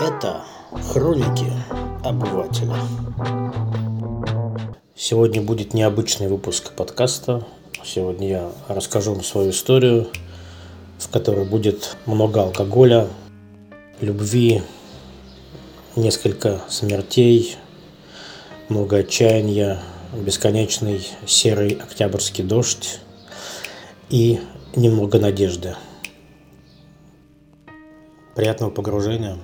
Это хроники обывателя. Сегодня будет необычный выпуск подкаста. Сегодня я расскажу вам свою историю, в которой будет много алкоголя, любви, несколько смертей, много отчаяния, бесконечный серый октябрьский дождь и немного надежды. Приятного погружения.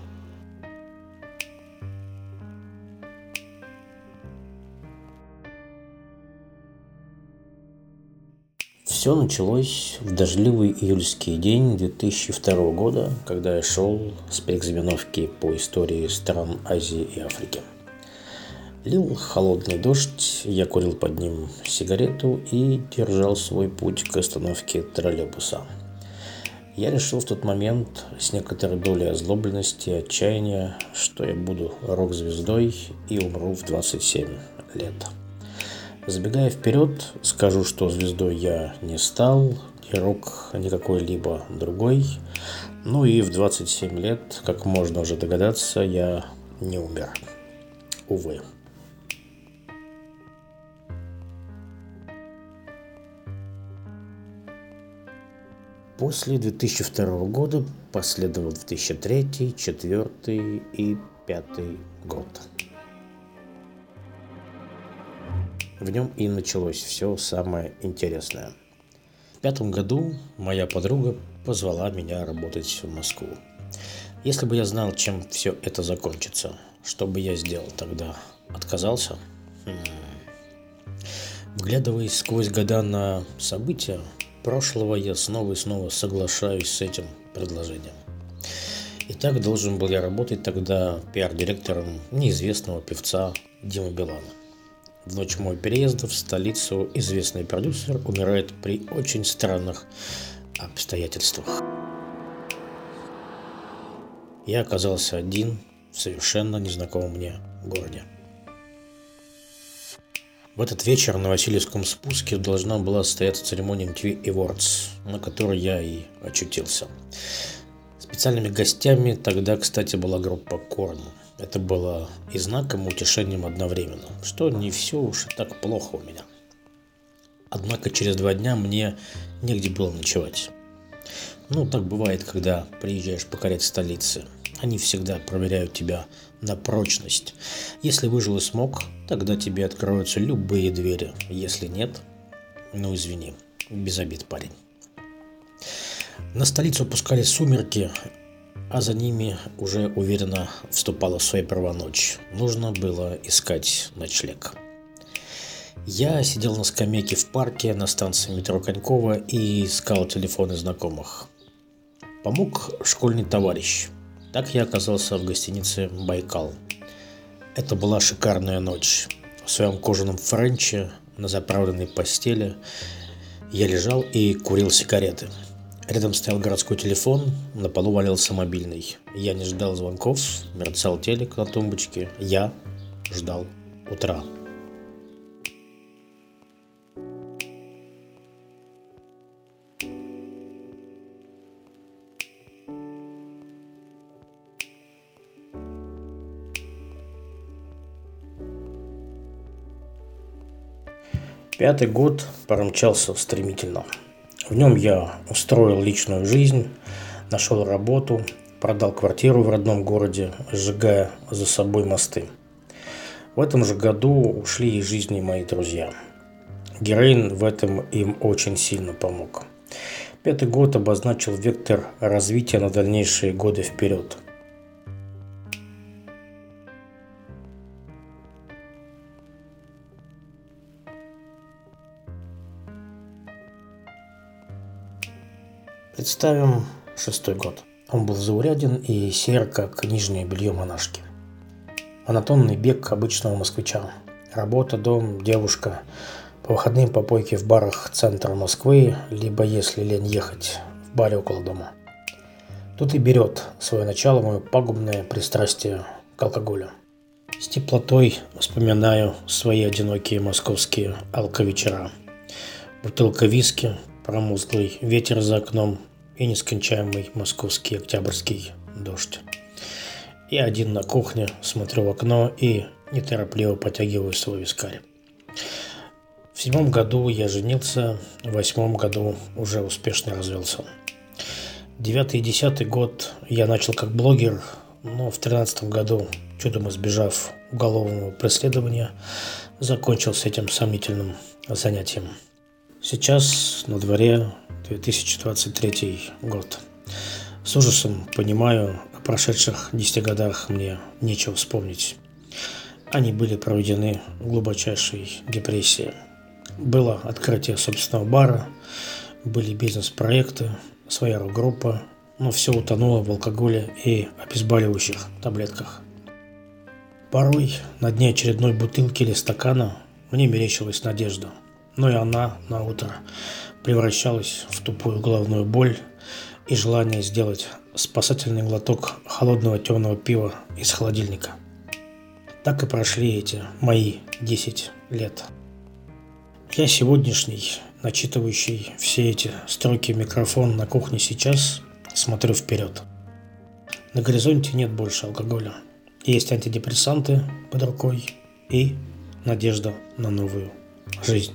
Все началось в дождливый июльский день 2002 года, когда я шел с переэкзаменовки по истории стран Азии и Африки. Лил холодный дождь, я курил под ним сигарету и держал свой путь к остановке троллейбуса – я решил в тот момент с некоторой долей озлобленности и отчаяния, что я буду рок-звездой и умру в 27 лет. Забегая вперед, скажу, что звездой я не стал, ни рок, ни какой-либо другой. Ну и в 27 лет, как можно уже догадаться, я не умер. Увы. После 2002 года последовал 2003, 2004 и 2005 год. В нем и началось все самое интересное. В пятом году моя подруга позвала меня работать в Москву. Если бы я знал, чем все это закончится, что бы я сделал тогда? Отказался? Хм. Вглядываясь сквозь года на события, прошлого я снова и снова соглашаюсь с этим предложением. Итак, должен был я работать тогда пиар-директором неизвестного певца Дима Билана. В ночь моего переезда в столицу известный продюсер умирает при очень странных обстоятельствах. Я оказался один в совершенно незнакомом мне городе. В этот вечер на Васильевском спуске должна была состояться церемония MTV Awards, на которой я и очутился. Специальными гостями тогда, кстати, была группа Корн. Это было и знаком, и утешением одновременно, что не все уж и так плохо у меня. Однако через два дня мне негде было ночевать. Ну, так бывает, когда приезжаешь покорять столицы. Они всегда проверяют тебя на прочность. Если выжил и смог, тогда тебе откроются любые двери. Если нет, ну извини, без обид, парень. На столицу опускались сумерки, а за ними уже уверенно вступала в свои права ночь. Нужно было искать ночлег. Я сидел на скамейке в парке на станции метро Конькова и искал телефоны знакомых. Помог школьный товарищ – так я оказался в гостинице «Байкал». Это была шикарная ночь. В своем кожаном френче на заправленной постели я лежал и курил сигареты. Рядом стоял городской телефон, на полу валялся мобильный. Я не ждал звонков, мерцал телек на тумбочке. Я ждал утра. Пятый год промчался стремительно. В нем я устроил личную жизнь, нашел работу, продал квартиру в родном городе, сжигая за собой мосты. В этом же году ушли из жизни мои друзья. Героин в этом им очень сильно помог. Пятый год обозначил вектор развития на дальнейшие годы вперед – Представим шестой год. Он был зауряден и сер, как нижнее белье монашки. Монотонный бег обычного москвича. Работа, дом, девушка. По выходным попойки в барах центра Москвы, либо, если лень ехать, в баре около дома. Тут и берет свое начало мое пагубное пристрастие к алкоголю. С теплотой вспоминаю свои одинокие московские алковечера. Бутылка виски, промозглый ветер за окном, и нескончаемый московский октябрьский дождь. Я один на кухне, смотрю в окно и неторопливо потягиваю свой вискарь. В седьмом году я женился, в восьмом году уже успешно развелся. Девятый и десятый год я начал как блогер, но в тринадцатом году, чудом избежав уголовного преследования, закончил с этим сомнительным занятием. Сейчас на дворе 2023 год. С ужасом понимаю, о прошедших 10 годах мне нечего вспомнить. Они были проведены в глубочайшей депрессии. Было открытие собственного бара, были бизнес-проекты, своя рок-группа, но все утонуло в алкоголе и обезболивающих таблетках. Порой на дне очередной бутылки или стакана мне мерещилась надежда, но и она на утро превращалась в тупую головную боль и желание сделать спасательный глоток холодного темного пива из холодильника. Так и прошли эти мои 10 лет. Я сегодняшний, начитывающий все эти строки микрофон на кухне сейчас, смотрю вперед. На горизонте нет больше алкоголя. Есть антидепрессанты под рукой и надежда на новую жизнь.